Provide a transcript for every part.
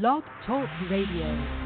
Blog Talk Radio.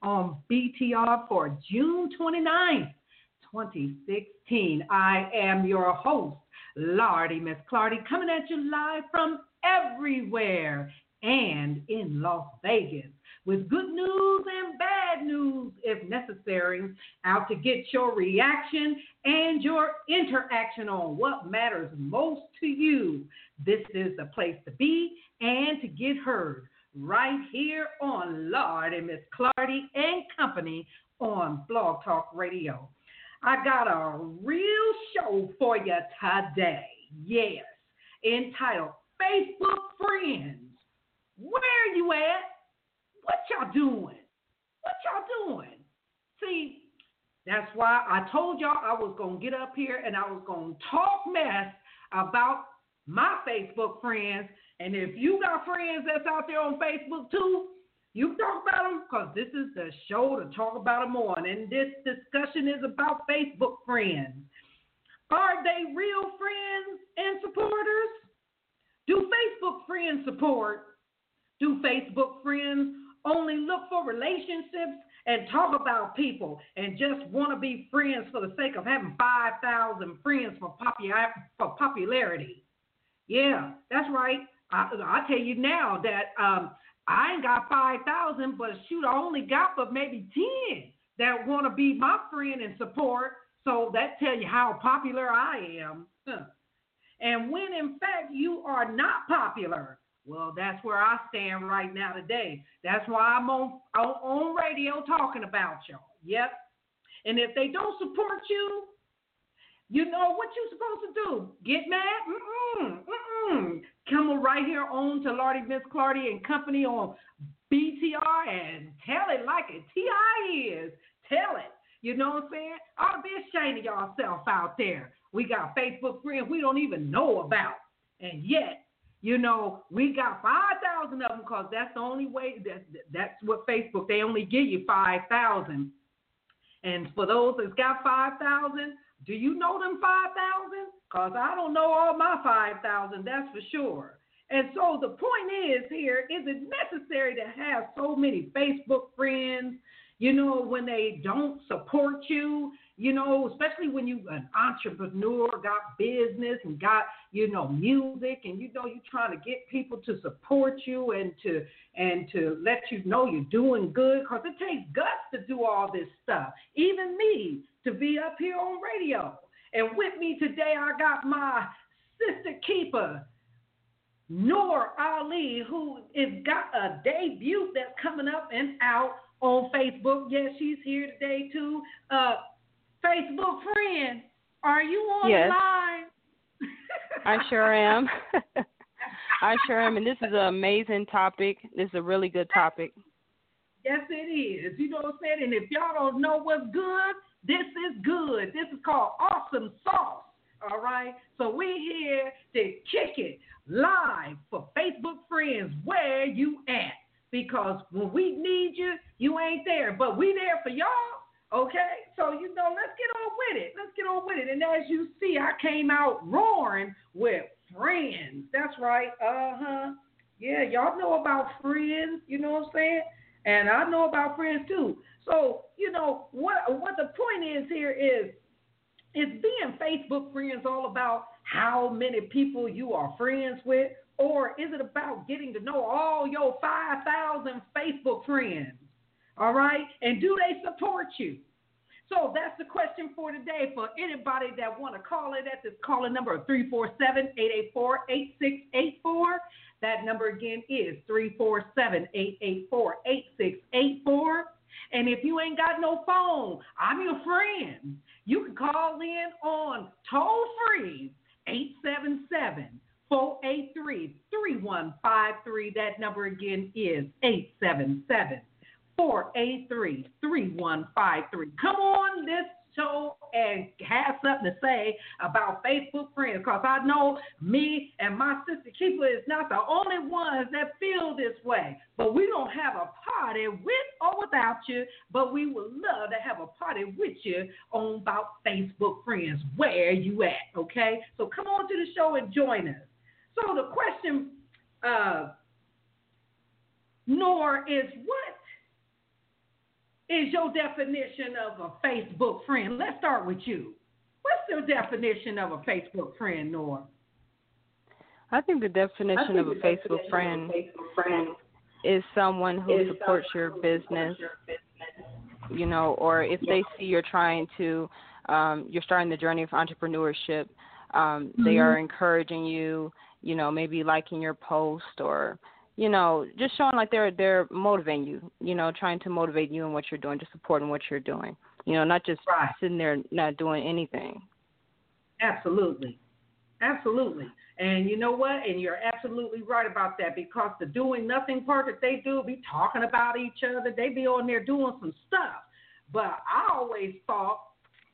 On BTR for June 29th, 2016. I am your host, Lordy Miss Clardy, coming at you live from everywhere and in Las Vegas with good news and bad news if necessary, out to get your reaction and your interaction on what matters most to you. This is the place to be and to get heard right here on Lord and Miss Clardy and Company on Blog Talk Radio. I got a real show for you today. Yes, entitled Facebook Friends. Where you at? What y'all doing? What y'all doing? See, that's why I told y'all I was going to get up here and I was going to talk mess about my Facebook friends and if you got friends that's out there on Facebook too, you talk about them because this is the show to talk about them on. And this discussion is about Facebook friends. Are they real friends and supporters? Do Facebook friends support? Do Facebook friends only look for relationships and talk about people and just want to be friends for the sake of having 5,000 friends for, popular, for popularity? Yeah, that's right. I, I tell you now that um, I ain't got five thousand, but shoot, I only got but maybe ten that want to be my friend and support. So that tell you how popular I am. Huh. And when in fact you are not popular, well, that's where I stand right now today. That's why I'm on on, on radio talking about y'all. Yep. And if they don't support you, you know what you're supposed to do? Get mad? Mm-mm, mm-mm. Come right here on to Lordy Miss Clardy and Company on BTR and tell it like it TI is. Tell it. You know what I'm saying? To be ashamed of yourself out there. We got Facebook friends we don't even know about. And yet, you know, we got 5,000 of them because that's the only way, that, that's what Facebook, they only give you 5,000. And for those that's got 5,000, do you know them 5,000? Because I don't know all my 5,000, that's for sure. And so the point is here is it necessary to have so many Facebook friends, you know, when they don't support you You know, especially when you an entrepreneur, got business and got you know music, and you know you're trying to get people to support you and to and to let you know you're doing good, because it takes guts to do all this stuff. Even me to be up here on radio. And with me today, I got my sister keeper, Noor Ali, who is got a debut that's coming up and out on Facebook. Yes, she's here today too. Uh, Facebook friend, are you on yes. line? I sure am. I sure am, and this is an amazing topic. This is a really good topic. Yes, it is. You know what I'm saying? And if y'all don't know what's good, this is good. This is called awesome sauce. All right. So we here to kick it live for Facebook friends. Where you at? Because when we need you, you ain't there, but we there for y'all. Okay, so you know, let's get on with it. Let's get on with it. And as you see, I came out roaring with friends. That's right. Uh huh. Yeah, y'all know about friends. You know what I'm saying? And I know about friends too. So you know what? What the point is here is, is being Facebook friends all about how many people you are friends with, or is it about getting to know all your 5,000 Facebook friends? All right? And do they support you? So that's the question for today for anybody that want to call it at this calling number of 347-884-8684. That number again is 347-884-8684. And if you ain't got no phone, I'm your friend. You can call in on toll free 877 483 3153. That number again is 877 483 3153. Come on this show and have something to say about Facebook friends because I know me and my sister Keeper is not the only ones that feel this way. But we don't have a party with or without you, but we would love to have a party with you on about Facebook friends. Where you at? Okay? So come on to the show and join us. So the question, uh, Noor, is what is your definition of a Facebook friend? Let's start with you. What's your definition of a Facebook friend, Noor? I think the definition think of a Facebook, definition friend, of a Facebook friend is someone who is supports someone your, who business, your business, you know, or if yeah. they see you're trying to, um, you're starting the journey of entrepreneurship, um, mm-hmm. they are encouraging you, you know, maybe liking your post or you know, just showing like they're they're motivating you, you know, trying to motivate you in what you're doing, just supporting what you're doing. You know, not just right. sitting there not doing anything. Absolutely. Absolutely. And you know what? And you're absolutely right about that because the doing nothing part that they do be talking about each other. They be on there doing some stuff. But I always thought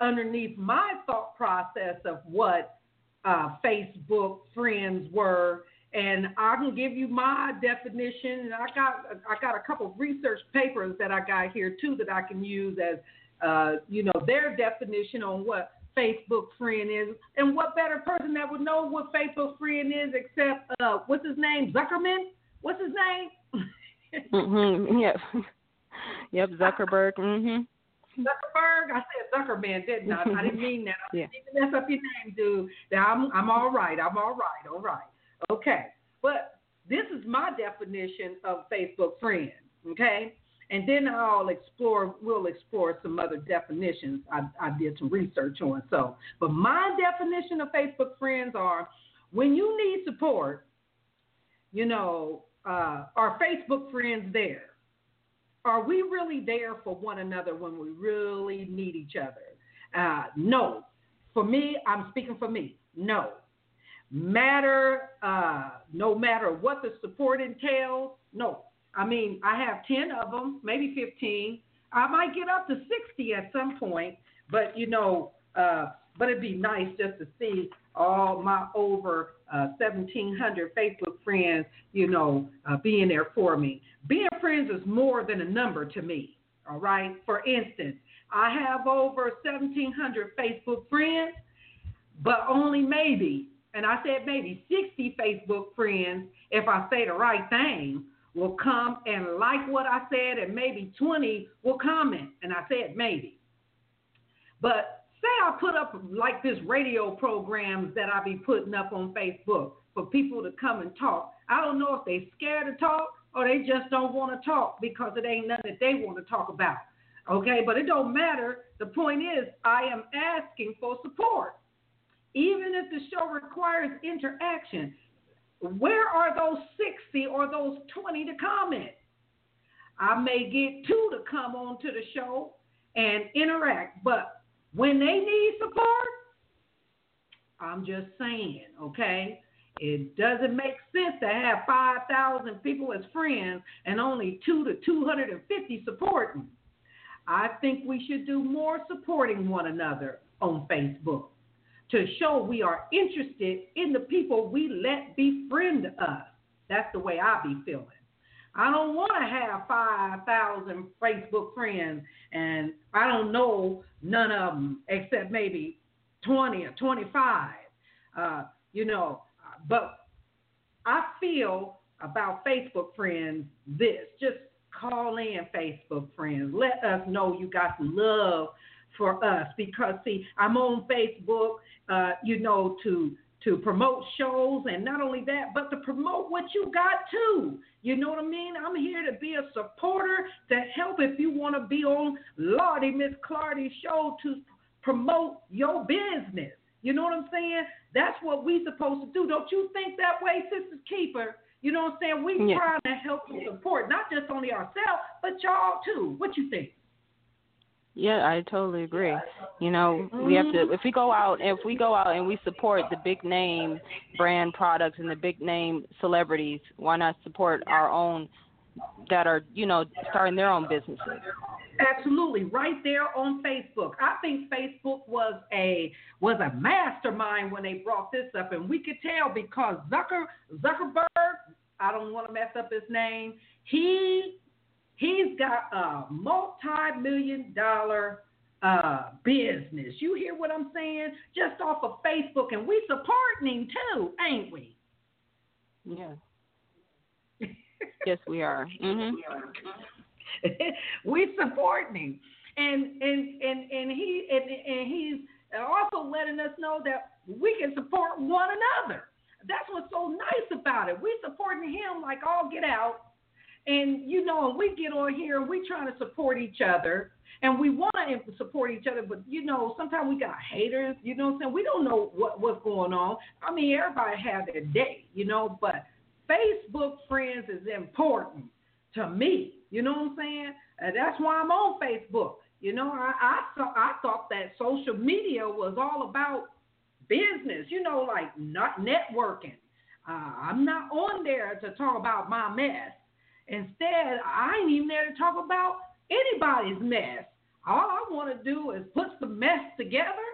underneath my thought process of what uh, Facebook friends were and I can give you my definition. And I got I got a couple of research papers that I got here too that I can use as uh, you know their definition on what Facebook friend is. And what better person that would know what Facebook friend is except uh, what's his name Zuckerman? What's his name? mm-hmm. Yep. Yep. Zuckerberg. Mm-hmm. Zuckerberg. I said Zuckerman, didn't I? I didn't mean that. I didn't yeah. mess up your name, dude. I'm I'm all right. I'm all right. All right. Okay, but this is my definition of Facebook friend. Okay, and then I'll explore. We'll explore some other definitions. I, I did some research on. So, but my definition of Facebook friends are when you need support. You know, uh, are Facebook friends there? Are we really there for one another when we really need each other? Uh, no. For me, I'm speaking for me. No matter, uh, no matter what the support entails. No, I mean, I have 10 of them, maybe 15. I might get up to 60 at some point, but you know, uh, but it'd be nice just to see all my over uh, 1,700 Facebook friends, you know, uh, being there for me. Being friends is more than a number to me. All right. For instance, I have over 1,700 Facebook friends, but only maybe and I said maybe 60 Facebook friends, if I say the right thing, will come and like what I said, and maybe 20 will comment. And I said maybe. But say I put up like this radio programs that I be putting up on Facebook for people to come and talk. I don't know if they scared to talk or they just don't want to talk because it ain't nothing that they want to talk about. Okay, but it don't matter. The point is, I am asking for support. Even if the show requires interaction, where are those 60 or those 20 to comment? I may get two to come on to the show and interact, but when they need support, I'm just saying, okay? It doesn't make sense to have 5,000 people as friends and only 2 to 250 supporting. I think we should do more supporting one another on Facebook to show we are interested in the people we let befriend us. That's the way I be feeling. I don't want to have 5,000 Facebook friends and I don't know none of them except maybe 20 or 25. Uh, you know, but I feel about Facebook friends this just call in Facebook friends. Let us know you got some love for us because see, I'm on Facebook, uh, you know, to to promote shows and not only that, but to promote what you got too. You know what I mean? I'm here to be a supporter to help if you want to be on Lordy Miss Clardy's show to promote your business. You know what I'm saying? That's what we supposed to do. Don't you think that way, Sister Keeper? You know what I'm saying? We yeah. trying to help and support not just only ourselves, but y'all too. What you think? Yeah, I totally agree. You know, we have to if we go out if we go out and we support the big name brand products and the big name celebrities, why not support our own that are, you know, starting their own businesses? Absolutely, right there on Facebook. I think Facebook was a was a mastermind when they brought this up, and we could tell because Zucker Zuckerberg, I don't want to mess up his name. He he's got a multi-million dollar uh, business. You hear what I'm saying? Just off of Facebook, and we supporting him too, ain't we? Yeah. yes, we are. Mm-hmm. we supporting him, and and and and he and, and he's also letting us know that we can support one another. That's what's so nice about it. We supporting him like all get out, and you know we get on here and we trying to support each other, and we want to support each other. But you know sometimes we got haters. You know what I'm saying? We don't know what what's going on. I mean everybody has their day, you know, but Facebook friends is important to me. You know what I'm saying? And that's why I'm on Facebook. You know, I I, thought I thought that social media was all about business. You know, like not networking. Uh, I'm not on there to talk about my mess. Instead, I ain't even there to talk about anybody's mess. All I want to do is put some mess together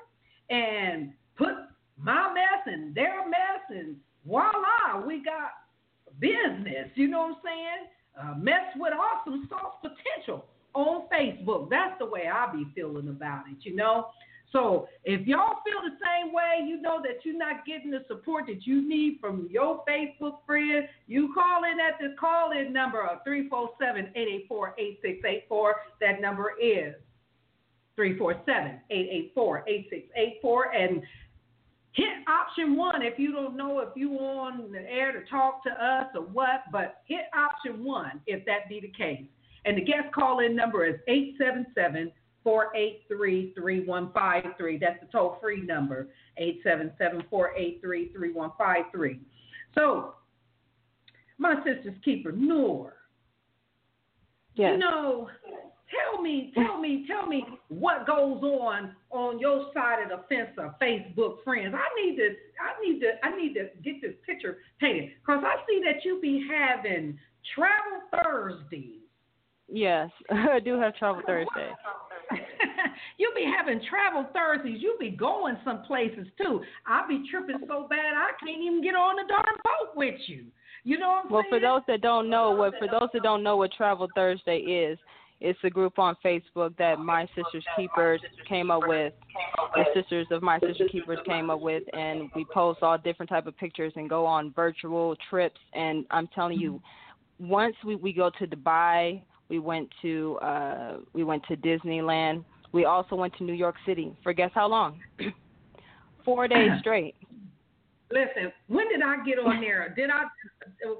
and put my mess and their mess, and voila, we got business. You know what I'm saying? Uh, mess with awesome sauce potential on Facebook. That's the way I be feeling about it, you know. So if y'all feel the same way, you know that you're not getting the support that you need from your Facebook friend, you call in at this call in number of 347-884-8684. That number is 347-884-8684. And Hit option one if you don't know if you on the air to talk to us or what, but hit option one if that be the case. And the guest call in number is 877 483 3153. That's the toll free number, 877 483 3153. So, my sister's keeper, Noor. Yes. You know, Tell me, tell me, tell me what goes on on your side of the fence of Facebook friends. I need to, I need to, I need to get this picture painted because I see that you be having travel Thursdays. Yes, I do have travel Thursdays. You be having travel Thursdays. You be going some places too. I be tripping so bad I can't even get on the darn boat with you. You know well, saying? for those that don't know what for those that don't know what Travel Thursday is, it's a group on Facebook that My Sisters Keepers came up with. The sisters of My Sister Keepers came up with, and we post all different type of pictures and go on virtual trips. And I'm telling you, once we we go to Dubai, we went to uh we went to Disneyland. We also went to New York City for guess how long? Four days straight. Listen, when did I get on there? Did I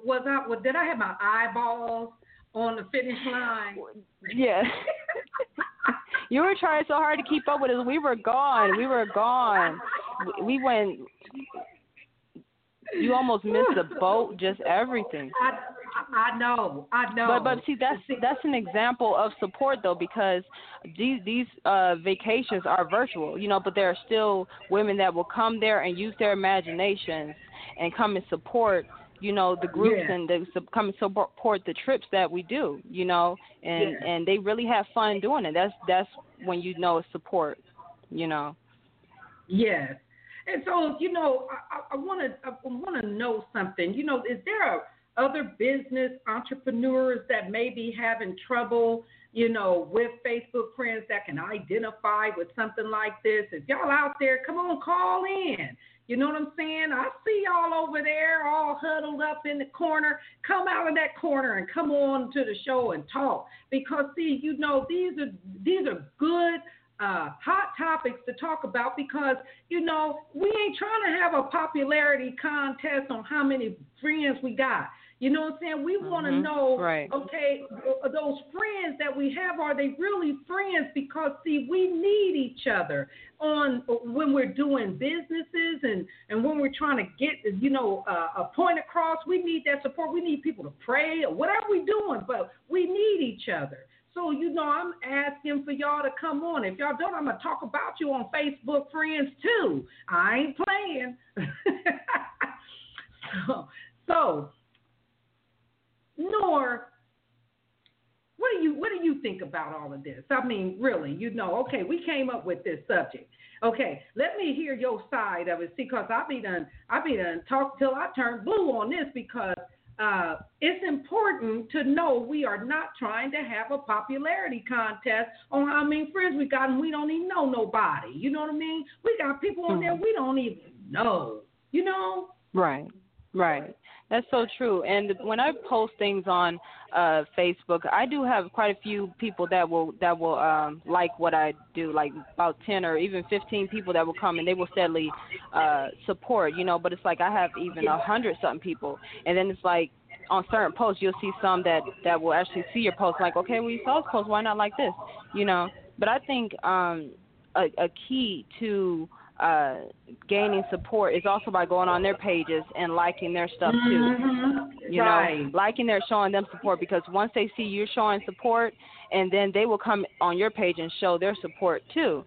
was I did I have my eyeballs on the finish line? Yes. you were trying so hard to keep up with us. We were gone. We were gone. We went. You almost missed the boat. Just everything. I, I know, I know. But but see that's that's an example of support though because these these uh vacations are virtual, you know, but there are still women that will come there and use their imaginations and come and support you know the groups yeah. and they come and support the trips that we do you know and yeah. and they really have fun doing it that's that's when you know it's support you know yes and so you know I, i want to i want to know something you know is there a other business entrepreneurs that may be having trouble, you know, with Facebook friends that can identify with something like this. If y'all out there, come on, call in. You know what I'm saying? I see y'all over there all huddled up in the corner. Come out of that corner and come on to the show and talk. Because see, you know, these are these are good uh, hot topics to talk about because you know we ain't trying to have a popularity contest on how many friends we got. You know what I'm saying? We want to mm-hmm. know, right. okay, those friends that we have are they really friends? Because see, we need each other on when we're doing businesses and and when we're trying to get you know uh, a point across. We need that support. We need people to pray or whatever we're doing, but we need each other. So, you know, I'm asking for y'all to come on. If y'all don't, I'm going to talk about you on Facebook Friends too. I ain't playing. so, so Noor what do you what do you think about all of this? I mean, really, you know, okay, we came up with this subject. Okay, let me hear your side of it. See, because I'll be done I'll be done talk till I turn blue on this because uh, it's important to know we are not trying to have a popularity contest on how many friends we got and we don't even know nobody. You know what I mean? We got people on there mm-hmm. we don't even know. You know? Right. Right. That's so true. And when I post things on uh Facebook, I do have quite a few people that will that will um like what I do, like about 10 or even 15 people that will come and they will steadily uh support, you know, but it's like I have even a 100 something people. And then it's like on certain posts you'll see some that that will actually see your post like, "Okay, we saw this post, why not like this?" You know. But I think um a, a key to uh, gaining support is also by going on their pages and liking their stuff too. Mm-hmm. You right. know, liking their showing them support because once they see you showing support, and then they will come on your page and show their support too.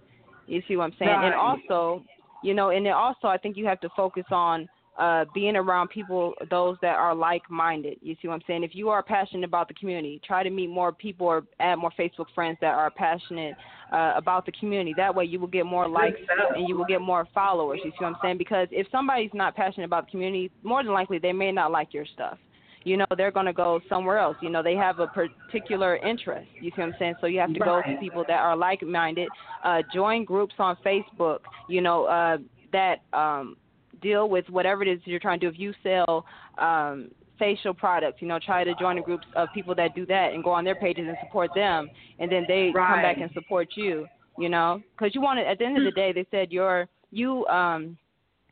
You see what I'm saying? Right. And also, you know, and then also I think you have to focus on uh, being around people, those that are like-minded. You see what I'm saying? If you are passionate about the community, try to meet more people or add more Facebook friends that are passionate uh, about the community. That way, you will get more likes and you will get more followers. You see what I'm saying? Because if somebody's not passionate about the community, more than likely they may not like your stuff. You know, they're going to go somewhere else. You know, they have a particular interest. You see what I'm saying? So you have to go to people that are like-minded. Uh, join groups on Facebook. You know, uh, that um, deal with whatever it is you're trying to do. If you sell um, facial products, you know, try to join a group of people that do that and go on their pages and support them, and then they right. come back and support you. You know, because you want to. At the end of the day, they said your you um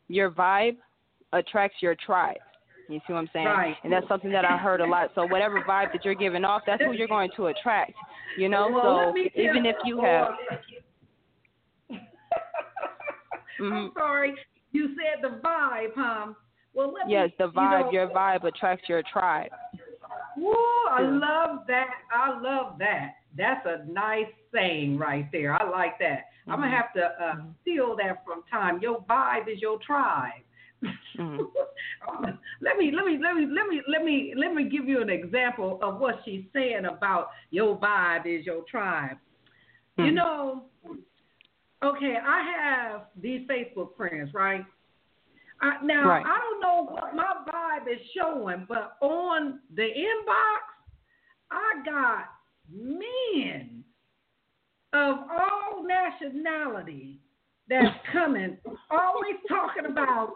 your vibe attracts your tribe. You see what I'm saying? Right. And that's something that I heard a lot. So whatever vibe that you're giving off, that's who you're going to attract. You know, well, so even if you have. mm-hmm. I'm sorry. You said the vibe, huh? Well, let yes, me, the vibe. You know, your vibe attracts your tribe. Woo! I love that. I love that. That's a nice saying right there. I like that. Mm-hmm. I'm gonna have to uh, mm-hmm. steal that from time. Your vibe is your tribe. Mm-hmm. let me let me let me let me let me let me give you an example of what she's saying about your vibe is your tribe. You mm-hmm. know, okay, I have these Facebook friends, right? I, now right. I don't know what my vibe is showing, but on the inbox, I got men of all nationalities that's coming, always talking about.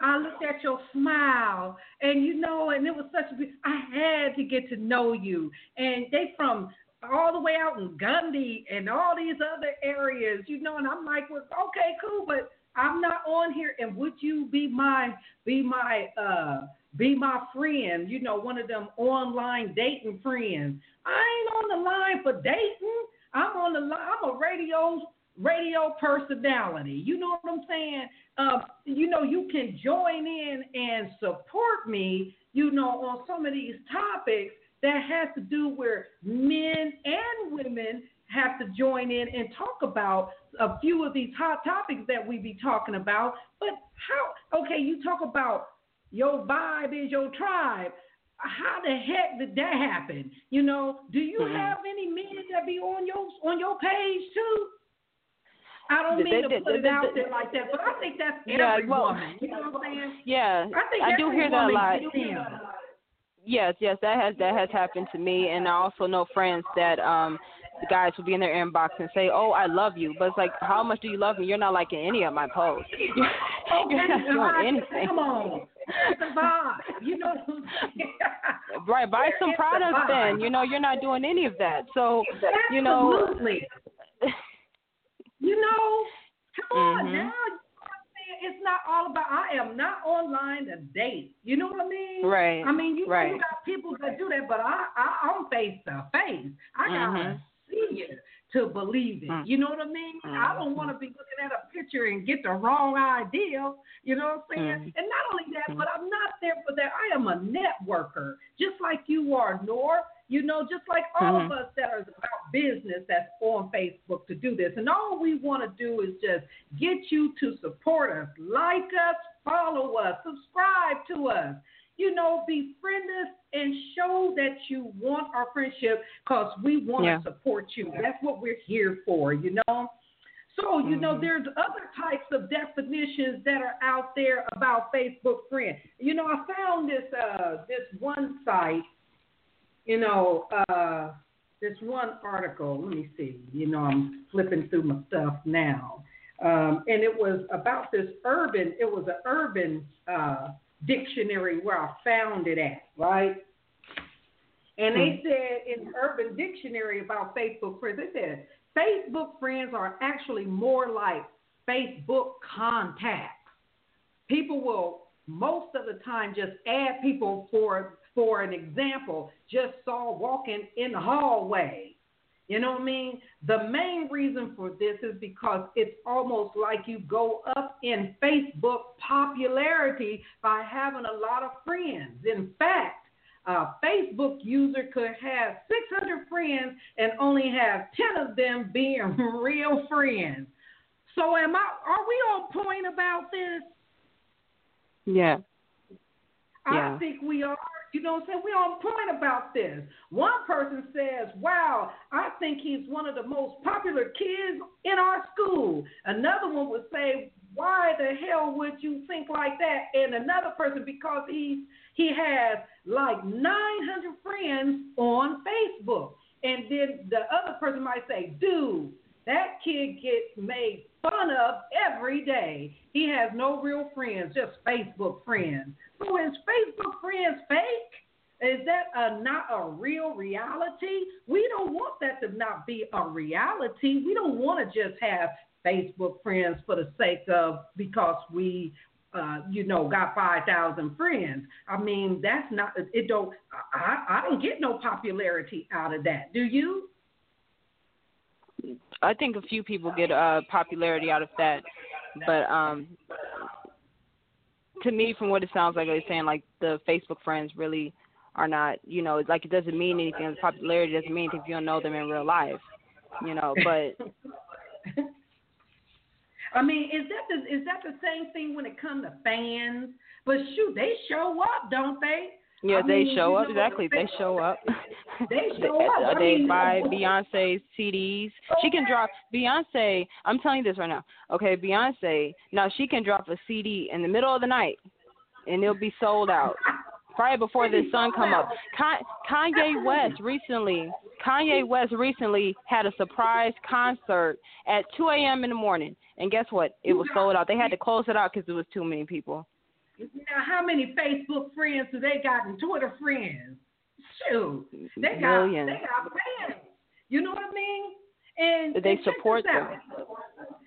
I looked at your smile, and you know, and it was such a. I had to get to know you, and they from all the way out in Gundy and all these other areas, you know, and I'm like, well, okay, cool, but I'm not on here. And would you be my be my uh be my friend? You know, one of them online dating friends. I ain't on the line for dating. I'm on the line. I'm a radio radio personality. You know what I'm saying? Um, you know, you can join in and support me. You know, on some of these topics that has to do where men and women have to join in and talk about a few of these hot topics that we be talking about. But how? Okay, you talk about your vibe is your tribe. How the heck did that happen? You know, do you mm-hmm. have any men that be on your on your page too? I don't mean to put it out there like that, but I think that's every well, woman. You know what I'm saying? Yeah, I, think I do hear that a lot. Yes, yes, that has that has happened to me, and I also know friends that um the guys will be in their inbox and say, "Oh, I love you," but it's like, how much do you love me? You're not liking any of my posts. You're not doing anything. Come on, the. You know. right, buy some products then. You know, you're not doing any of that. So, you know. Absolutely. you know, come on mm-hmm. now it's not all about. I am not online to date. You know what I mean? Right. I mean, you, right. you got people that do that, but I, I I'm face to face. I gotta mm-hmm. see it to believe it. Mm-hmm. You know what I mean? Mm-hmm. I don't want to be looking at a picture and get the wrong idea. You know what I'm saying? Mm-hmm. And not only that, but I'm not there for that. I am a networker, just like you are, Noor. You know, just like all mm-hmm. of us that are about business that's on Facebook to do this. And all we want to do is just get you to support us, like us, follow us, subscribe to us. You know, befriend us and show that you want our friendship because we want yeah. to support you. That's what we're here for, you know. So, you mm-hmm. know, there's other types of definitions that are out there about Facebook friend. You know, I found this uh this one site you know, uh, this one article, let me see, you know, I'm flipping through my stuff now. Um, and it was about this urban, it was an urban uh, dictionary where I found it at, right? And they hmm. said in Urban Dictionary about Facebook friends, they said Facebook friends are actually more like Facebook contacts. People will most of the time just add people for for an example, just saw walking in the hallway. You know what I mean? The main reason for this is because it's almost like you go up in Facebook popularity by having a lot of friends. In fact, a Facebook user could have 600 friends and only have 10 of them being real friends. So am I are we on point about this? Yeah. I think we are. You know what I'm saying? We're on point about this. One person says, Wow, I think he's one of the most popular kids in our school. Another one would say, Why the hell would you think like that? And another person, because he's he has like 900 friends on Facebook. And then the other person might say, Dude, that kid gets made fun of every day. He has no real friends, just Facebook friends. So is Facebook friends fake? Is that a, not a real reality? We don't want that to not be a reality. We don't want to just have Facebook friends for the sake of because we uh, you know, got five thousand friends. I mean, that's not it. Don't I? I don't get no popularity out of that. Do you? I think a few people get uh, popularity out of that, but um, to me, from what it sounds like, they're saying like the Facebook friends really are not, you know, it's like it doesn't mean anything. The popularity doesn't mean anything if you don't know them in real life, you know. But I mean, is that the is that the same thing when it comes to fans? But shoot, they show up, don't they? Yeah, I they mean, show up. Exactly, they show up. They show up. they I buy Beyonce's CDs. She can drop Beyonce. I'm telling you this right now. Okay, Beyonce. Now she can drop a CD in the middle of the night, and it'll be sold out. Right before the sun come up. Kanye West recently, Kanye West recently had a surprise concert at 2 a.m. in the morning, and guess what? It was sold out. They had to close it out because there was too many people. Now, how many Facebook friends do they got and Twitter friends? Shoot, they got Millions. they got fans. You know what I mean? And they support them.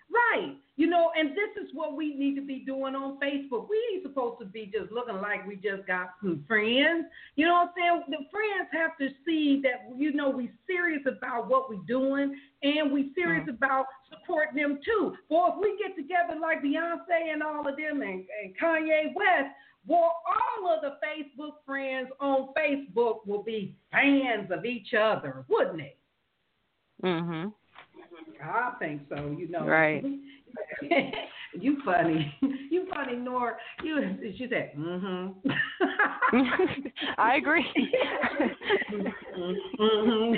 Right. You know, and this is what we need to be doing on Facebook. We ain't supposed to be just looking like we just got some friends. You know what I'm saying? The friends have to see that, you know, we serious about what we're doing and we serious mm. about supporting them too. Boy, if we get together like Beyonce and all of them and, and Kanye West, well, all of the Facebook friends on Facebook will be fans of each other, wouldn't it? Mhm. I think so. You know, right? you funny. You funny, Noor. You. She said, "Mm-hmm." I agree. mm-hmm.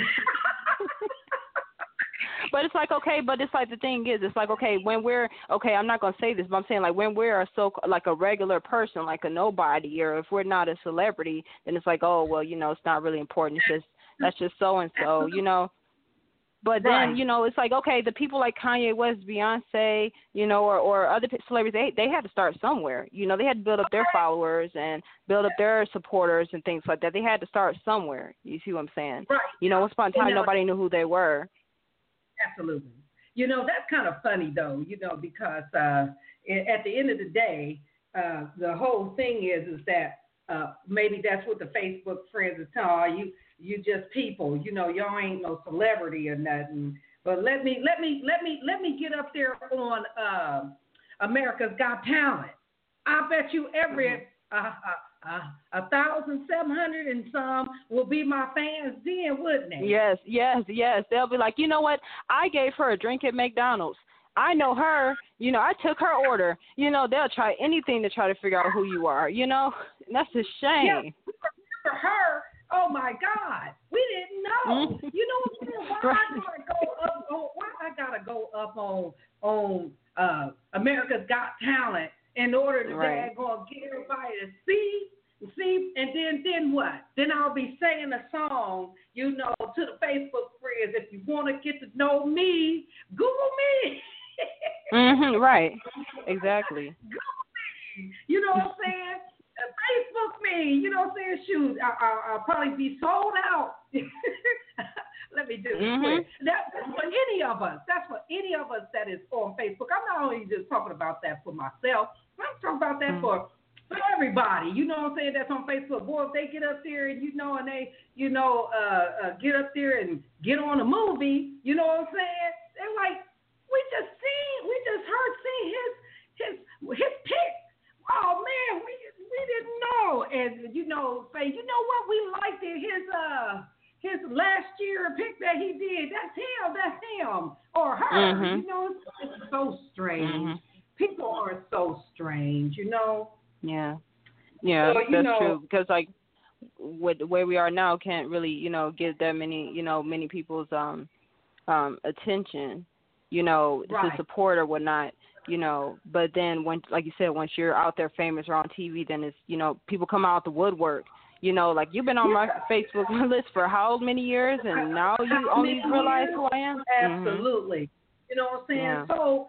but it's like okay, but it's like the thing is, it's like okay, when we're okay, I'm not gonna say this, but I'm saying like when we're a so like a regular person, like a nobody, or if we're not a celebrity, then it's like oh well, you know, it's not really important. It's just that's just so and so, you know. But then right. you know it's like okay, the people like Kanye West, Beyonce, you know, or or other celebrities, they they had to start somewhere. You know, they had to build up their followers and build up their supporters and things like that. They had to start somewhere. You see what I'm saying? Right. You know, once upon a time, you know, nobody knew who they were. Absolutely. You know, that's kind of funny though. You know, because uh, at the end of the day, uh, the whole thing is is that uh, maybe that's what the Facebook friends are telling you you just people. You know, y'all ain't no celebrity or nothing. But let me let me let me let me get up there on uh, America's Got Talent. I bet you every mm-hmm. uh, uh, uh, a thousand seven hundred and some will be my fans then, wouldn't they? Yes, yes, yes. They'll be like, you know what? I gave her a drink at McDonald's. I know her. You know, I took her order. You know, they'll try anything to try to figure out who you are. You know, and that's a shame. Yeah, for her, Oh my God, we didn't know. Mm-hmm. You know what I'm saying? Why I gotta go up on? Why I gotta go up on on uh, America's Got Talent in order to right. go get everybody to see, see, and then then what? Then I'll be singing a song, you know, to the Facebook friends. If you want to get to know me, Google me. mhm. Right. Exactly. Google me. You know what I'm saying? Facebook me. You know what I'm saying? Shoot, I, will probably be sold out. Let me do mm-hmm. That, that's for any of us. That's for any of us that is on Facebook. I'm not only just talking about that for myself. I'm talking about that mm-hmm. for for everybody. You know what I'm saying? That's on Facebook. Boy, if they get up there and you know, and they, you know, uh, uh, get up there and get on a movie, you know what I'm saying? They're like, we just seen, we just heard, seen his, his, his pic. Oh man, we we didn't know. And you know, say, you know what? We liked it. His uh his last year pick that he did. That's him. That's him or her. Mm-hmm. You know, it's, it's so strange. Mm-hmm. People are so strange. You know. Yeah. Yeah, so, that's know, true. Because like, with where we are now, can't really you know give that many you know many people's um um attention, you know, right. to support or whatnot you know but then when like you said once you're out there famous or on tv then it's you know people come out the woodwork you know like you've been on my facebook list for how many years and now you only realize who i am absolutely mm-hmm. you know what i'm saying yeah. so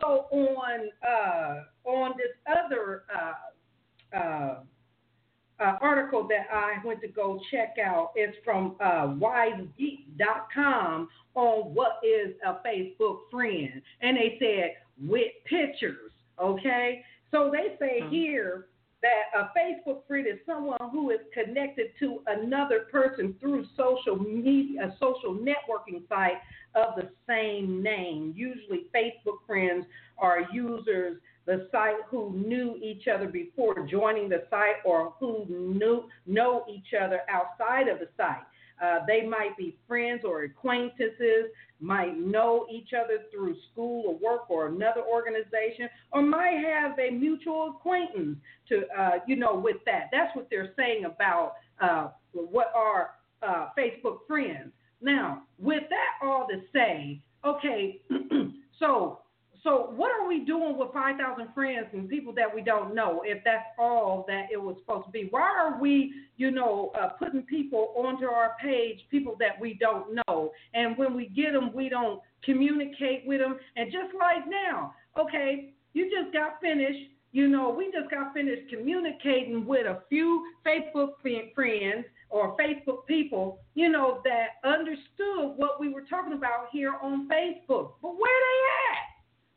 so on uh on this other uh uh uh, article that I went to go check out is from uh, wisegeek.com on what is a Facebook friend. And they said with pictures. Okay, so they say mm-hmm. here that a Facebook friend is someone who is connected to another person through social media, a social networking site of the same name. Usually, Facebook friends are users the site who knew each other before joining the site or who knew know each other outside of the site. Uh, they might be friends or acquaintances, might know each other through school or work or another organization, or might have a mutual acquaintance to, uh, you know, with that. That's what they're saying about uh, what are uh, Facebook friends. Now, with that all to say, okay, so so what are we doing with 5,000 friends and people that we don't know if that's all that it was supposed to be? Why are we, you know, uh, putting people onto our page, people that we don't know? And when we get them, we don't communicate with them. And just like now, okay, you just got finished, you know, we just got finished communicating with a few Facebook friends or Facebook people, you know, that understood what we were talking about here on Facebook. But where they at?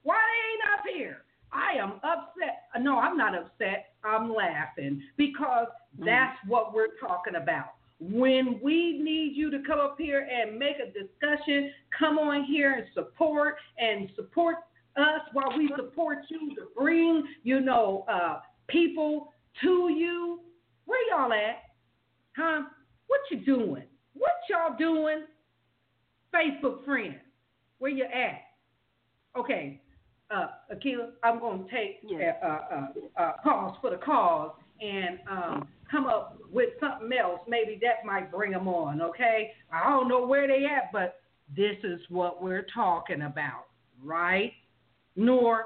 Why they ain't up here? I am upset. No, I'm not upset. I'm laughing because mm. that's what we're talking about. When we need you to come up here and make a discussion, come on here and support and support us while we support you to bring, you know, uh, people to you. Where y'all at? Huh? What you doing? What y'all doing? Facebook friends, where you at? Okay, uh, Akila, I'm going to take yes. uh, uh, uh, pause for the cause and um, come up with something else. Maybe that might bring them on, okay? I don't know where they at, but this is what we're talking about, right? Noor,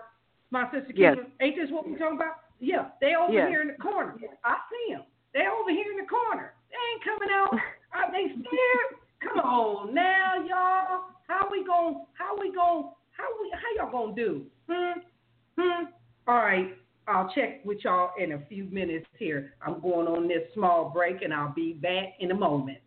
my sister yes. ain't this what we're talking about? Yeah, they over yes. here in the corner. I see them. They over here in the corner. They ain't coming out. Are they scared? Come on now, y'all. How we going how we going how we how y'all gonna do? Hmm? Hmm? All right. I'll check with y'all in a few minutes here. I'm going on this small break and I'll be back in a moment.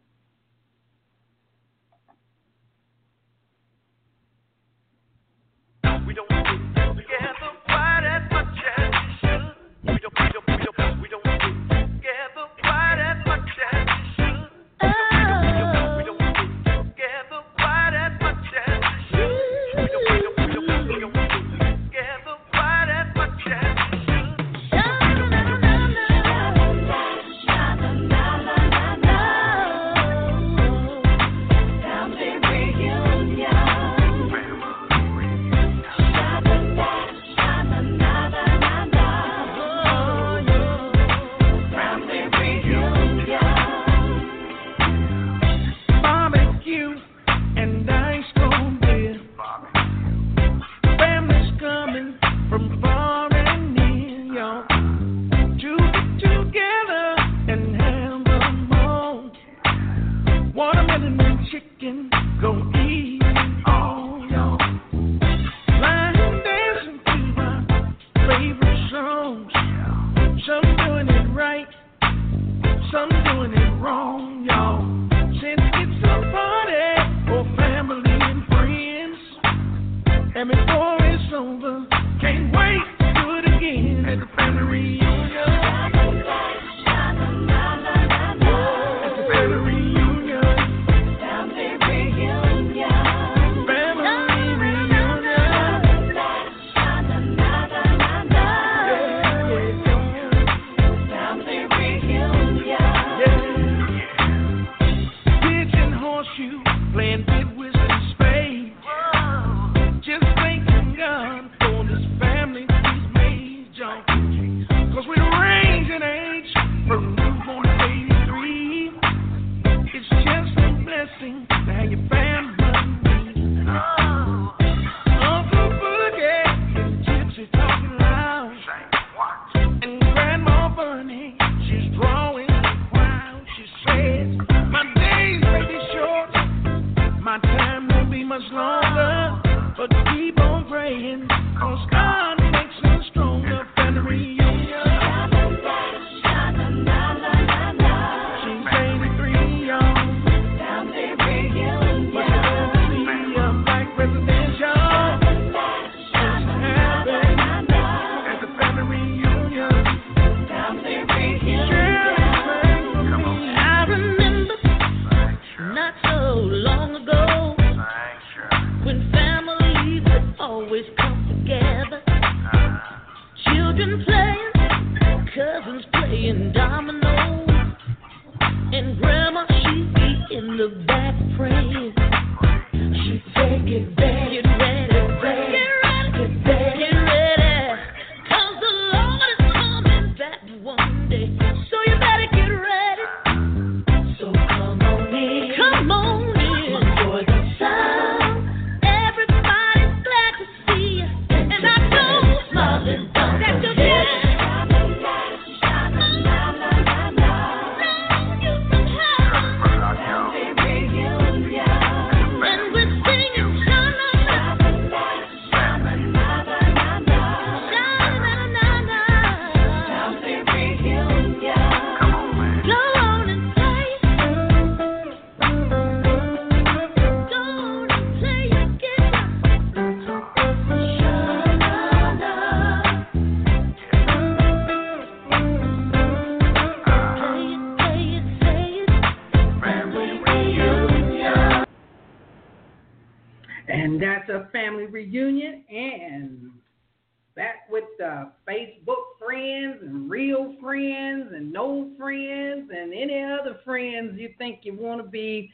Friends you think you want to be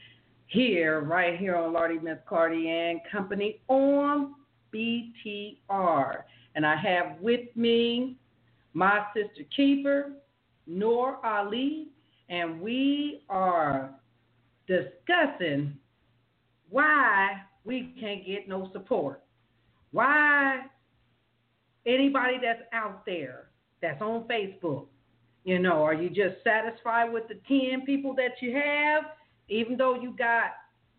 here, right here on Lordy Miss Clardy and Company on BTR. And I have with me my sister keeper, Noor Ali, and we are discussing why we can't get no support. Why anybody that's out there that's on Facebook, you know, are you just satisfied with the 10 people that you have, even though you got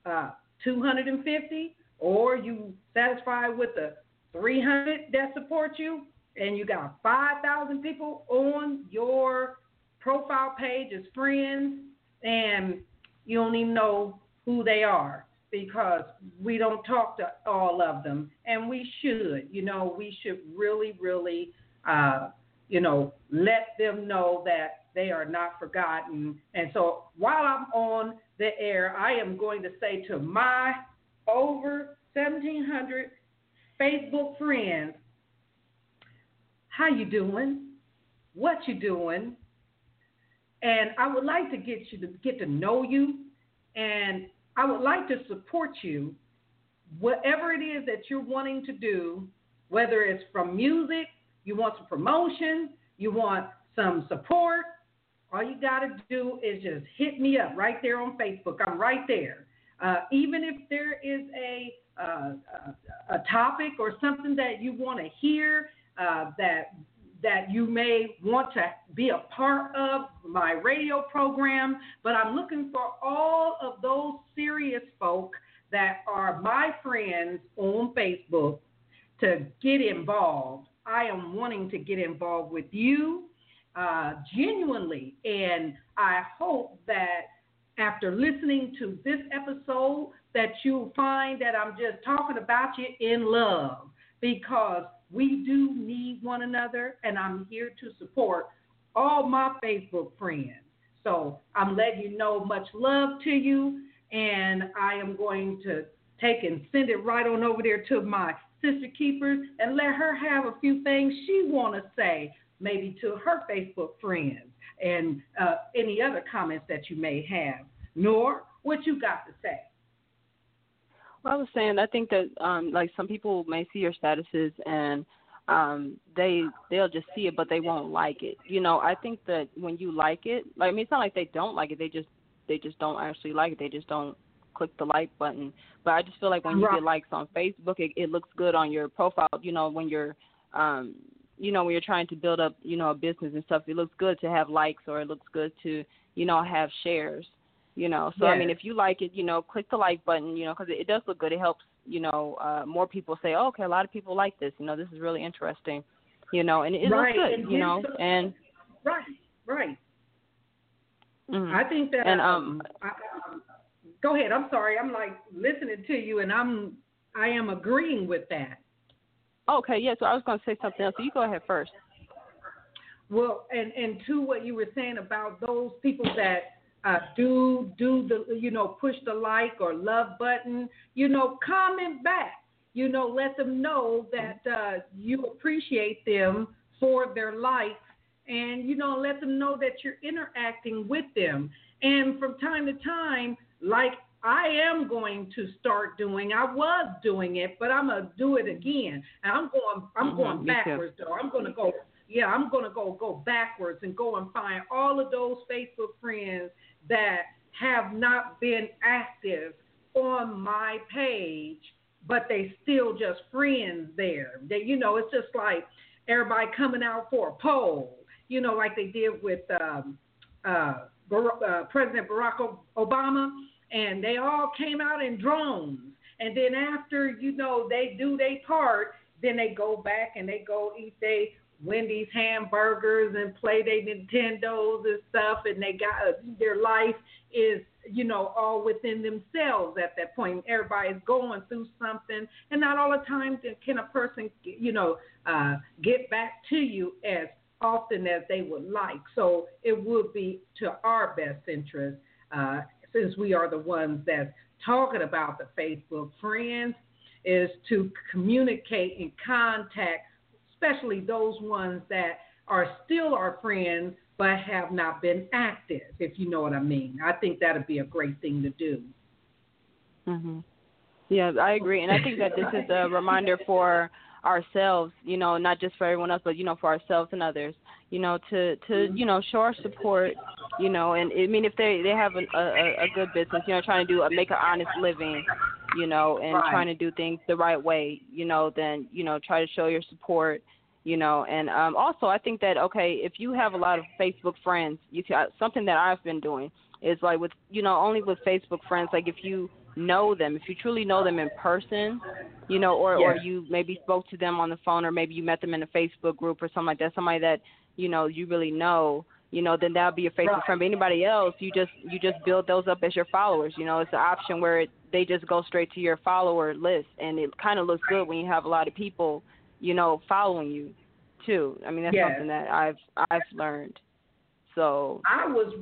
uh, 250, or you satisfied with the 300 that support you, and you got 5,000 people on your profile page as friends, and you don't even know who they are because we don't talk to all of them, and we should. You know, we should really, really, uh, you know, let them know that they are not forgotten. And so while I'm on the air, I am going to say to my over 1,700 Facebook friends, how you doing? What you doing? And I would like to get you to get to know you and I would like to support you, whatever it is that you're wanting to do, whether it's from music, you want some promotion, you want some support. All you got to do is just hit me up right there on Facebook. I'm right there. Uh, even if there is a uh, a topic or something that you want to hear uh, that that you may want to be a part of my radio program, but I'm looking for all of those serious folk that are my friends on Facebook to get involved. I am wanting to get involved with you uh, genuinely, and I hope that after listening to this episode, that you'll find that I'm just talking about you in love because we do need one another, and I'm here to support all my Facebook friends. So I'm letting you know much love to you, and I am going to take and send it right on over there to my sister keepers and let her have a few things she want to say, maybe to her Facebook friends and uh, any other comments that you may have. Noor, what you got to say? Well, I was saying I think that um like some people may see your statuses and um they they'll just see it but they won't like it. You know, I think that when you like it, like I mean it's not like they don't like it, they just they just don't actually like it. They just don't click the like button. But I just feel like when you get likes on Facebook, it, it looks good on your profile. You know, when you're, um, you know, when you're trying to build up, you know, a business and stuff, it looks good to have likes or it looks good to, you know, have shares you know so yes. i mean if you like it you know click the like button you know because it, it does look good it helps you know uh more people say oh, okay a lot of people like this you know this is really interesting you know and it, it right. looks good and you know the, and right right mm-hmm. i think that and um I, go ahead. I'm sorry. I'm like listening to you and i'm i am agreeing with that. Okay. Yeah so i was going to say something else. So you go ahead first. Well and and to what you were saying about those people that uh, do do the you know push the like or love button you know comment back. You know let them know that uh, you appreciate them for their likes and you know let them know that you're interacting with them. And from time to time like I am going to start doing. I was doing it, but I'm gonna do it again. And I'm going. I'm mm-hmm, going backwards though. I'm gonna go. Yeah, I'm gonna go go backwards and go and find all of those Facebook friends that have not been active on my page, but they still just friends there. They, you know, it's just like everybody coming out for a poll, you know, like they did with um, uh, uh, President Barack Obama, and they all came out in drones. And then after, you know, they do their part, then they go back and they go eat their Wendy's hamburgers and play their Nintendos and stuff, and they got their life is you know all within themselves at that point. Everybody's going through something, and not all the time can a person you know uh, get back to you as often as they would like. So it would be to our best interest uh, since we are the ones that's talking about the Facebook friends is to communicate and contact, especially those ones that are still our friends but have not been active, if you know what I mean. I think that'd be a great thing to do. Mhm. Yeah, I agree, and I think that this is a reminder for ourselves, you know, not just for everyone else, but you know, for ourselves and others, you know, to to Mm-hmm. you know show our support, you know, and I mean if they they have a a, a good business, you know, trying to do a, make an honest living, you know, and Right. trying to do things the right way, you know, then you know try to show your support, you know, and um also I think that okay, if you have a lot of Facebook friends, you can, something that I've been doing is like with you know only with Facebook friends, like if you know them, if you truly know them in person, you know, or or you maybe spoke to them on the phone, or maybe you met them in a Facebook group or something like that, somebody that you know you really know, you know, then that'll be a Facebook Right. friend. But anybody else, you just you just build those up as your followers. You know, it's an option where it, they just go straight to your follower list, and it kind of looks good when you have a lot of people, you know, following you too. I mean, that's something that I've I've learned. So I was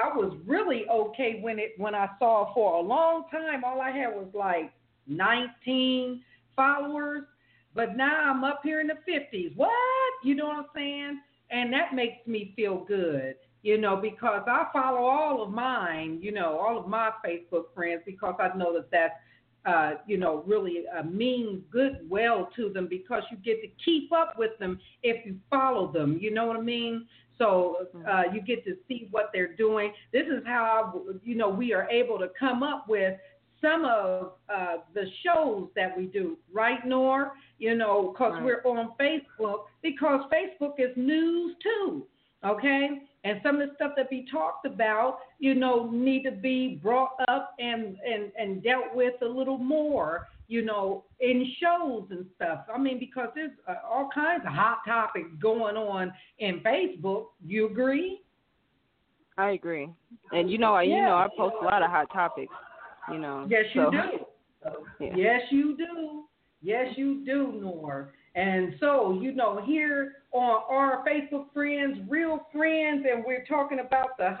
I was really okay when it when I saw for a long time all I had was like 19 followers, but now I'm up here in the 50s. What? You know what I'm saying? And that makes me feel good, you know, because I follow all of mine, you know, all of my Facebook friends because I know that that's uh, you know, really uh, mean goodwill to them because you get to keep up with them if you follow them. You know what I mean? So uh, you get to see what they're doing. This is how you know we are able to come up with some of uh, the shows that we do, right, Noor? You know, because Right. we're on Facebook because Facebook is news too. Okay, and some of the stuff that we talked about, you know, need to be brought up and and and dealt with a little more, you know, in shows and stuff. I mean, because there's uh, all kinds of hot topics going on in Facebook. You agree? I agree, and you know, I you know, I post a lot of hot topics. You know, Yes, you so, do. Yeah. Yes, you do. Yes, you do, Noor. And so, you know, here on our Facebook friends, real friends, and we're talking about the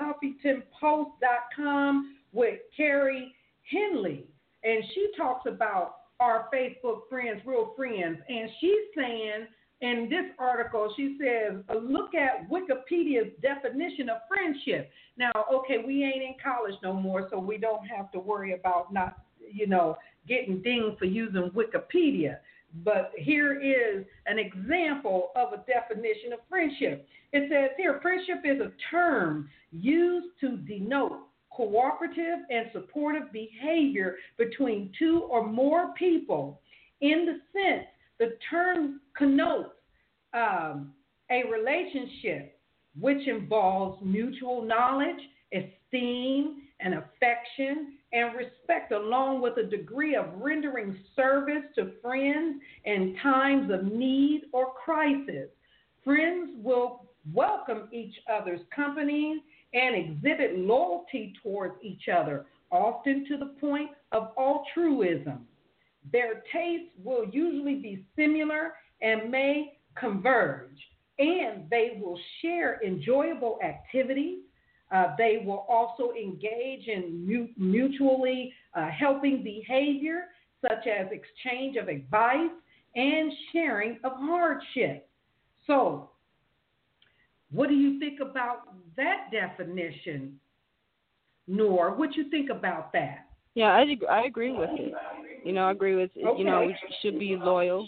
HuffingtonPost.com with Kari Henley. And she talks about our Facebook friends, real friends. And she's saying in this article, she says, look at Wikipedia's definition of friendship. Now, okay, we ain't in college no more, so we don't have to worry about not, you know, getting dinged for using Wikipedia. But here is an example of a definition of friendship. It says here friendship is a term used to denote cooperative and supportive behavior between two or more people. In the sense, the term connotes um, a relationship which involves mutual knowledge, esteem, and affection and respect, along with a degree of rendering service to friends in times of need or crisis. Friends will welcome each other's company and exhibit loyalty towards each other, often to the point of altruism. Their tastes will usually be similar and may converge, and they will share enjoyable activities. Uh, they will also engage in mu- mutually uh, helping behavior, such as exchange of advice and sharing of hardship. So, what do you think about that definition, Noor? What you think about that? Yeah, I I agree with it. You know, I agree with you know we should be loyal.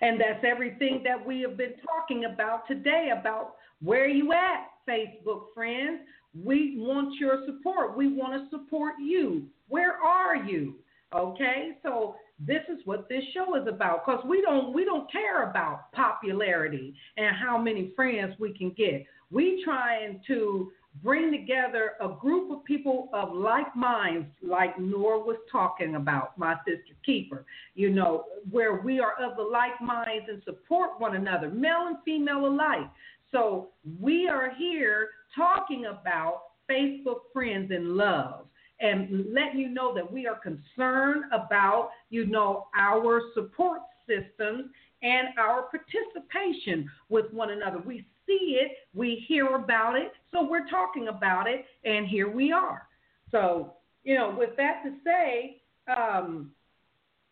And that's everything that we have been talking about today about where you at, Facebook friends. We want your support. We want to support you. Where are you? Okay? So this is what this show is about cuz we don't we don't care about popularity and how many friends we can get. We trying to bring together a group of people of like minds, like Nora was talking about, my sister Keeper, you know, where we are of the like minds and support one another, male and female alike. So we are here talking about Facebook friends in love and letting you know that we are concerned about, you know, our support systems and our participation with one another. We see it, we hear about it, so we're talking about it, and here we are. So, you know, with that to say, um,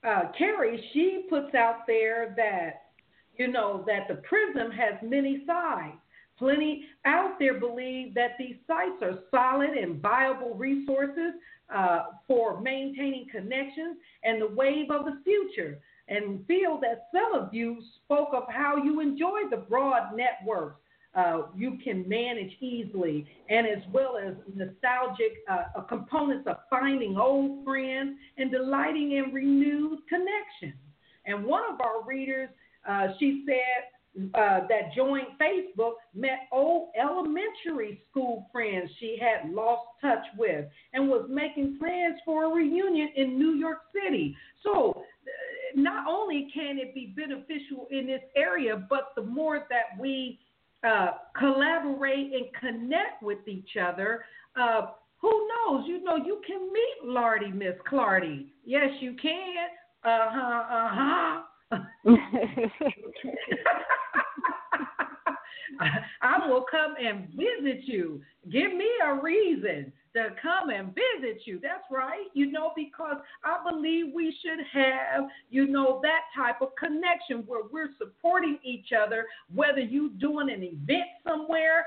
uh, Kari, she puts out there that, you know, that the prism has many sides. Plenty out there believe that these sites are solid and viable resources uh, for maintaining connections and the wave of the future. And feel that some of you spoke of how you enjoy the broad networks uh, you can manage easily, and as well as nostalgic uh, components of finding old friends and delighting in renewed connections. And one of our readers, uh, she said uh, that joined Facebook met old elementary school friends she had lost touch with and was making plans for a reunion in New York City. So, uh, not only can it be beneficial in this area, but the more that we uh, collaborate and connect with each other. Uh, who knows? You know, you can meet Lordy, Miss Clardy. Yes, you can. Uh huh. Uh huh. I will come and visit you. Give me a reason to come and visit you. That's right. You know, because I believe we should have, you know, that type of connection where we're supporting each other, whether you doing an event somewhere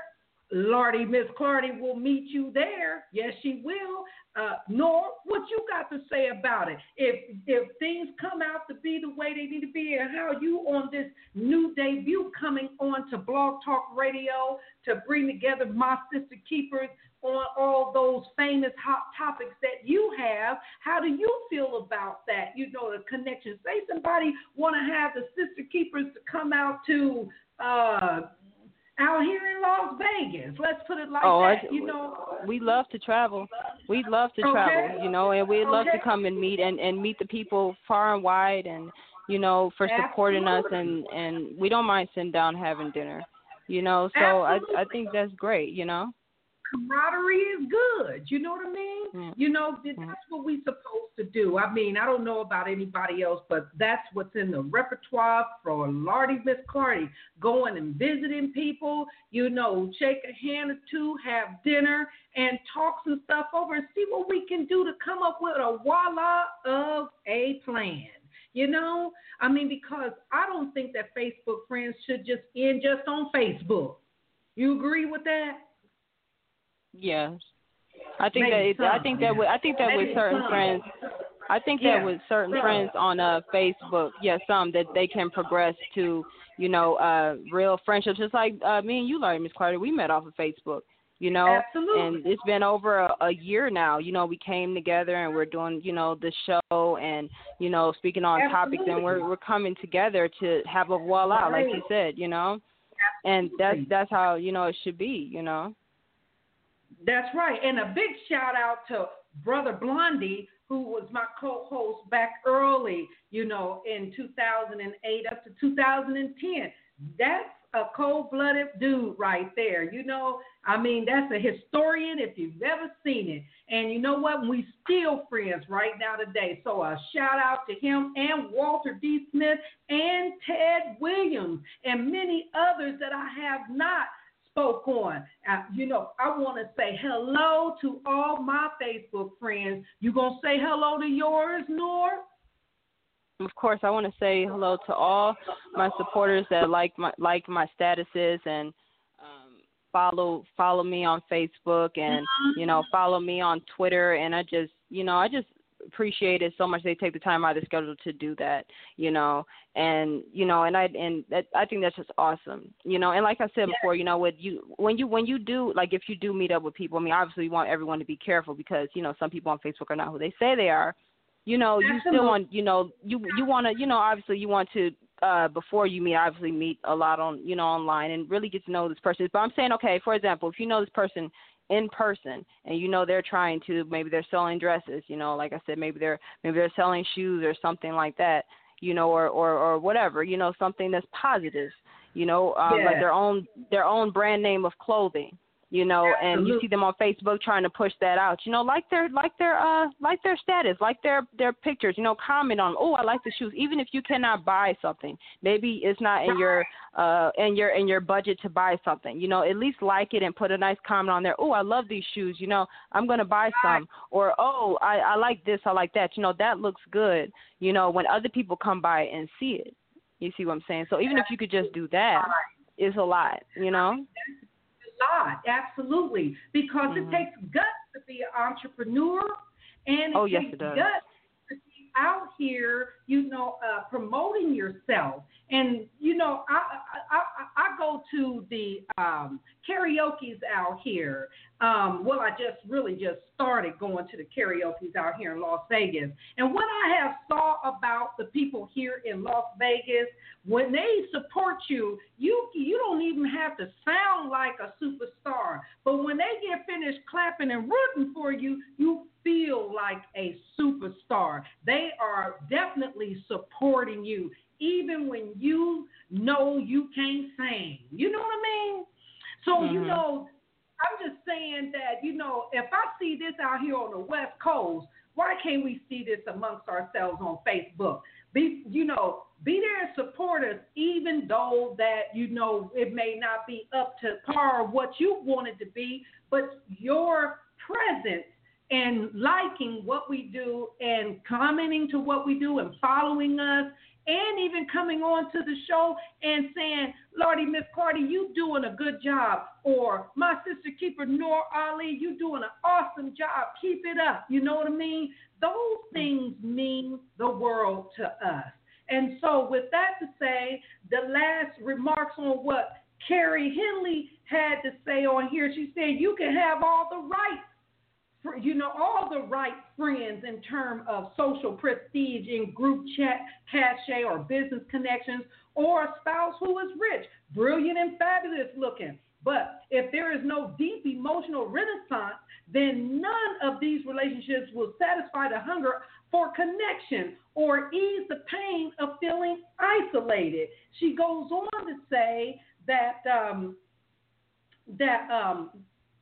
Lordy, Miss Clardy will meet you there. Yes, she will. Uh, Noor what you got to say about it. If if things come out to be the way they need to be, and how you on this new debut coming on to Blog Talk Radio to bring together my sister keepers on all those famous hot topics that you have. How do you feel about that? You know, the connection. Say somebody want to have the sister keepers to come out to uh, out here in Las Vegas. Let's put it like oh, that. I, you know, we love to travel. We'd love to okay. travel, you know, and we'd okay. love to come and meet and and meet the people far and wide, and you know, for supporting us, and and we don't mind sitting down having dinner, you know. So Absolutely. I I think that's great, you know camaraderie is good. You know what I mean? Mm. You know, that's what we're supposed to do. I mean, I don't know about anybody else, but that's what's in the repertoire for Lordy Miss Clardy. Going and visiting people, you know, shake a hand or two, have dinner, and talk some stuff over and see what we can do to come up with a voila of a plan. You know, I mean, because I don't think that Facebook friends should just end just on Facebook. You agree with that? Yes. I think Maybe that it, I think that with I think that Maybe with certain some. friends I think Yeah, that with certain some. friends on uh Facebook, yeah, some that they can progress to, you know, uh real friendships. Just like uh me and you, Larry, Miss Carter, we met off of Facebook. You know, Absolutely. and it's been over a, a year now. You know, we came together and we're doing, you know, the show and you know speaking on topics, and we're we're coming together to have a voila, like you said, you know, and that's that's how you know it should be, you know. That's right. And a big shout out to Brother Blondie, who was my co host back early, you know, in 2008 up to 2010. That's a cold blooded dude right there. You know, I mean, that's a historian if you've ever seen it. And you know what? We still friends right now today. So a shout out to him and Walter D. Smith and Ted Williams and many others that I have not spoke on. Uh, you know, I want to say hello to all my Facebook friends. You gonna say hello to yours, Noor? Of course, I want to say hello to all my supporters that like my like my statuses and um, follow follow me on Facebook and you know follow me on Twitter. And I just you know I just appreciate it so much they take the time out of their schedule to do that you know? And you know and i and that, i think that's just awesome you know? And like i said before you know what you when you when you do like if you do meet up with people i mean obviously you want everyone to be careful because you know some people on facebook are not who they say they are. You know you still want you know you you want to you know obviously you want to uh before you meet obviously meet a lot on you know online and really get to know this person. But i'm saying okay for example if you know this person in person and you know they're trying to maybe they're selling dresses you know like i said maybe they're maybe they're selling shoes or something like that you know or or or whatever you know something that's positive you know um like their own their own brand name of clothing you know, Absolutely. and you see them on Facebook trying to push that out. You know, like their like their uh like their status, like their their pictures. You know, comment on. Oh, I like the shoes. Even if you cannot buy something, maybe it's not in your uh in your in your budget to buy something. You know, at least like it and put a nice comment on there. Oh, I love these shoes. You know, I'm gonna buy some. Or oh, I I like this. I like that. You know, that looks good. You know, when other people come by and see it. You see what I'm saying? So even if you could just do that, it's a lot. You know lot, absolutely, because mm-hmm. it takes guts to be an entrepreneur, and it oh, takes yes, it does. guts out here, you know, uh, promoting yourself. And you know, I I, I, I go to the um, karaoke's out here. Um, well, I just really just started going to the karaoke's out here in Las Vegas. And what I have saw about the people here in Las Vegas, when they support you, you you don't even have to sound like a superstar. But when they get finished clapping and rooting for you, you feel like a superstar. They are definitely supporting you even when you know you can't sing. You know what I mean? So, mm-hmm. you know, I'm just saying that, you know, if I see this out here on the West Coast, why can't we see this amongst ourselves on Facebook? Be, you know, be there and support us, even though that, you know, it may not be up to par what you wanted to be, but your presence and liking what we do and commenting to what we do and following us and even coming on to the show and saying, Lordy, Miss Clardy, you doing a good job. Or my sister keeper, Noor Ali, you doing an awesome job. Keep it up. You know what I mean? Those things mean the world to us. And so, with that to say, the last remarks on what Kari Henley had to say on here, she said, You can have all the rights you know, all the right friends in terms of social prestige in group chat, cachet, or business connections, or a spouse who is rich, brilliant, and fabulous looking. But if there is no deep emotional renaissance, then none of these relationships will satisfy the hunger for connection or ease the pain of feeling isolated. She goes on to say that um, that um,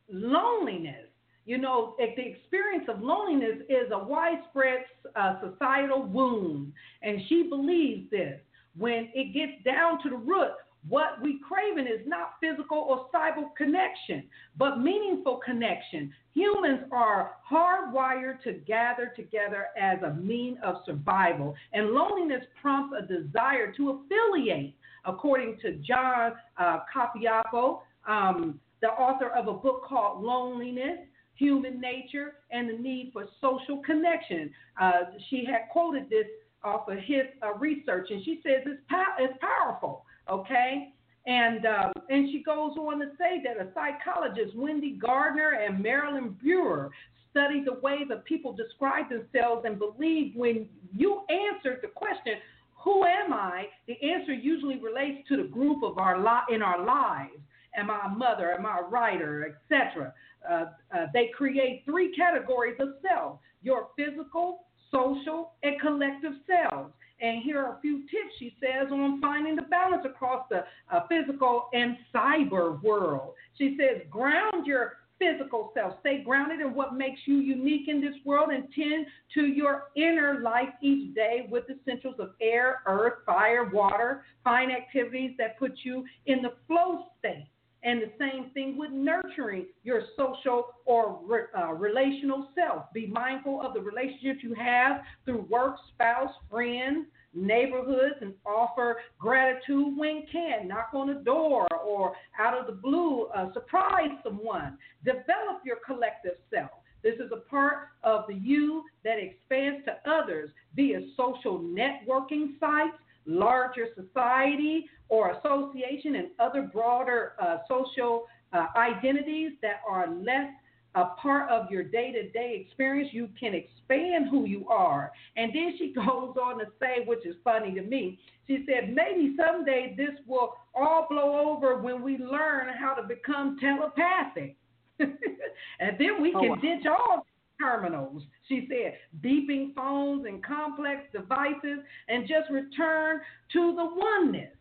loneliness you know, the experience of loneliness is a widespread uh, societal wound, and she believes this. When it gets down to the root, what we craving is not physical or cyber connection, but meaningful connection. Humans are hardwired to gather together as a mean of survival, and loneliness prompts a desire to affiliate, according to John uh, Cacioppo, um, the author of a book called Loneliness human nature, and the need for social connection. Uh, she had quoted this off of his uh, research, and she says it's, pow- it's powerful, okay? And, um, and she goes on to say that a psychologist, Wendy Gardner and Marilyn Brewer, studied the way that people describe themselves and believe when you answered the question, who am I? The answer usually relates to the group of our li- in our lives. Am I a mother? Am I a writer, etc.? Uh, uh, they create three categories of self your physical, social, and collective selves. And here are a few tips she says on finding the balance across the uh, physical and cyber world. She says, ground your physical self. Stay grounded in what makes you unique in this world and tend to your inner life each day with the essentials of air, earth, fire, water, fine activities that put you in the flow state. And the same thing with nurturing your social or uh, relational self. Be mindful of the relationships you have through work, spouse, friends, neighborhoods, and offer gratitude when can. Knock on the door or out of the blue, uh, surprise someone. Develop your collective self. This is a part of the you that expands to others via social networking sites, larger society or association and other broader uh, social uh, identities that are less a part of your day to day experience, you can expand who you are. And then she goes on to say, which is funny to me, she said, maybe someday this will all blow over when we learn how to become telepathic. and then we oh, can wow. ditch all terminals, she said, beeping phones and complex devices, and just return to the oneness.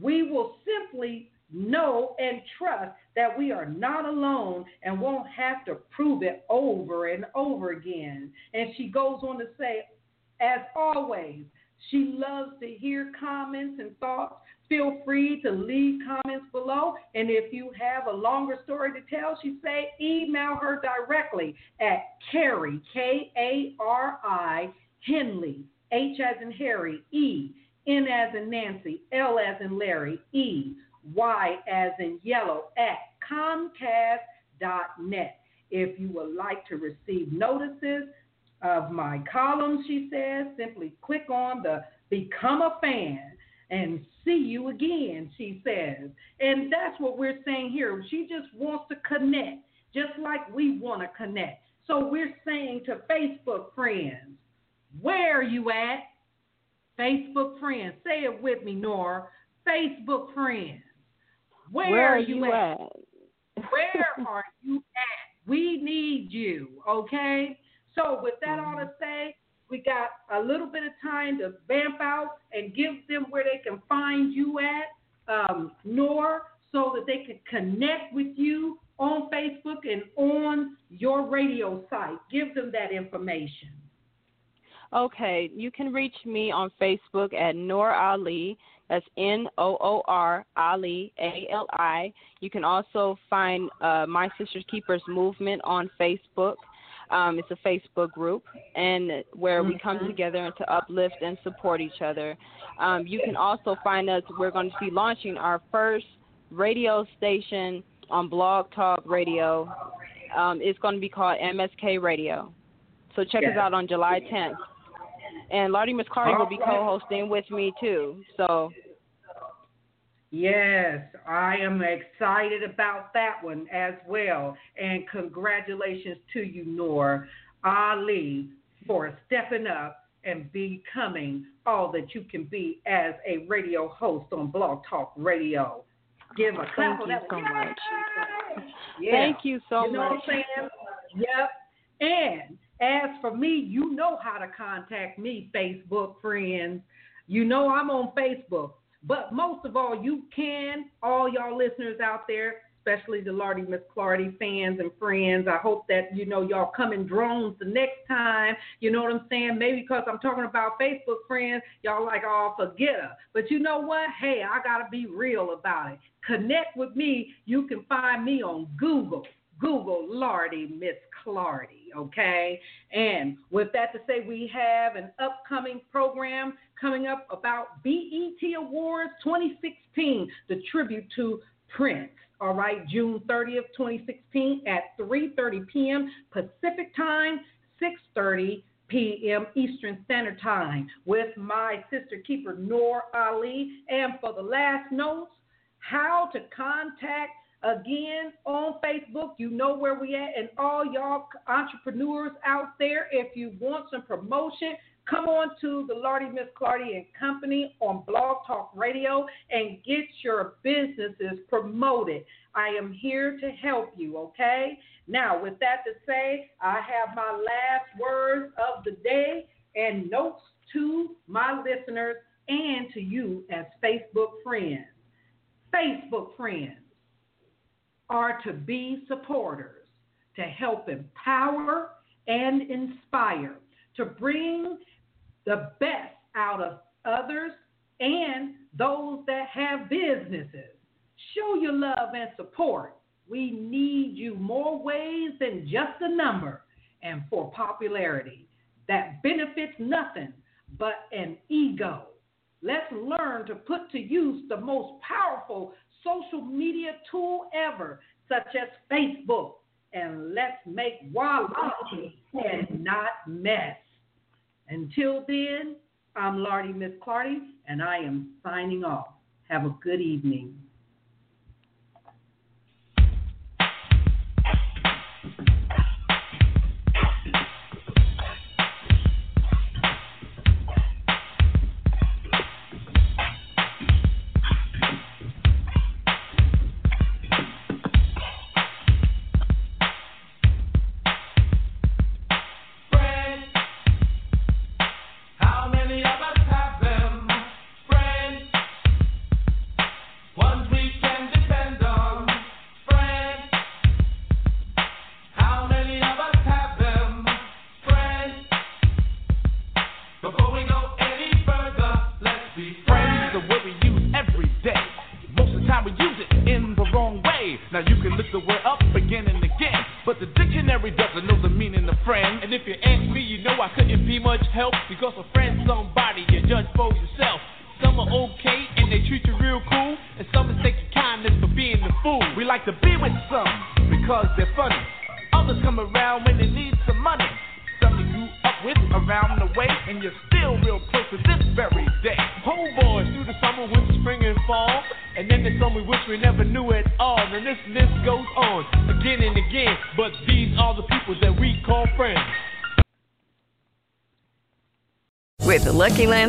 We will simply know and trust that we are not alone and won't have to prove it over and over again. And she goes on to say, as always, she loves to hear comments and thoughts. Feel free to leave comments below. And if you have a longer story to tell, she say email her directly at Kari, K A R I, Henley, H as in Harry, E, N as in Nancy, L as in Larry, E, Y as in yellow at Comcast.net. If you would like to receive notices of my columns, she says, simply click on the Become a Fan and see you again, she says. And that's what we're saying here. She just wants to connect, just like we want to connect. So we're saying to Facebook friends, where are you at? Facebook friends. Say it with me, Nora. Facebook friends. Where, Where are you at? at? Where are you at? We need you, okay? So, with that mm-hmm. all to say, we got a little bit of time to vamp out and give them where they can find you at, um, Noor, so that they can connect with you on Facebook and on your radio site. Give them that information. Okay, you can reach me on Facebook at Noor Ali. That's N O O R Ali A L I. You can also find uh, My Sisters Keepers Movement on Facebook. Um, it's a Facebook group, and where we come Mhm. together to uplift and support each other. Um, you can also find us. We're going to be launching our first radio station on Blog Talk Radio. Um, it's going to be called MSK Radio. So check us out on July 10th. And Lordy Miss Clardy will be co-hosting with me too. So Yes, I am excited about that one as well. And congratulations to you, Noor Ali, for stepping up and becoming all that you can be as a radio host on Blog Talk Radio. Give a clap Thank you so one. much. Yeah. thank you so you know much. what I'm saying? Yep. And as for me, you know how to contact me, Facebook friends. You know I'm on Facebook. But most of all, you can, all y'all listeners out there, especially the Lordy Miss Clardy fans and friends. I hope that you know y'all come in drones the next time. You know what I'm saying? Maybe because I'm talking about Facebook friends, y'all like, oh, forget her. But you know what? Hey, I gotta be real about it. Connect with me. You can find me on Google. Google Lordy Miss Clardy, okay? And with that to say, we have an upcoming program coming up about BET Awards 2016, the tribute to Prince. All right, June 30th, 2016 at 3:30 p.m. Pacific Time, 6:30 p.m. Eastern Standard Time with my sister keeper Noor Ali. And for the last notes, how to contact again on Facebook. You know where we at, and all y'all entrepreneurs out there. If you want some promotion, come on to the Lordy Miss Clardy and Company on Blog Talk Radio and get your businesses promoted. I am here to help you. Okay. Now, with that to say, I have my last words of the day and notes to my listeners and to you as Facebook friends. Facebook friends are to be supporters, to help empower and inspire, to bring the best out of others and those that have businesses. Show your love and support. We need you more ways than just a number and for popularity that benefits nothing but an ego. Let's learn to put to use the most powerful social media tool ever, such as Facebook, and let's make wildlife and not mess. Until then, I'm Lordy Miss Clardy, and I am signing off. Have a good evening.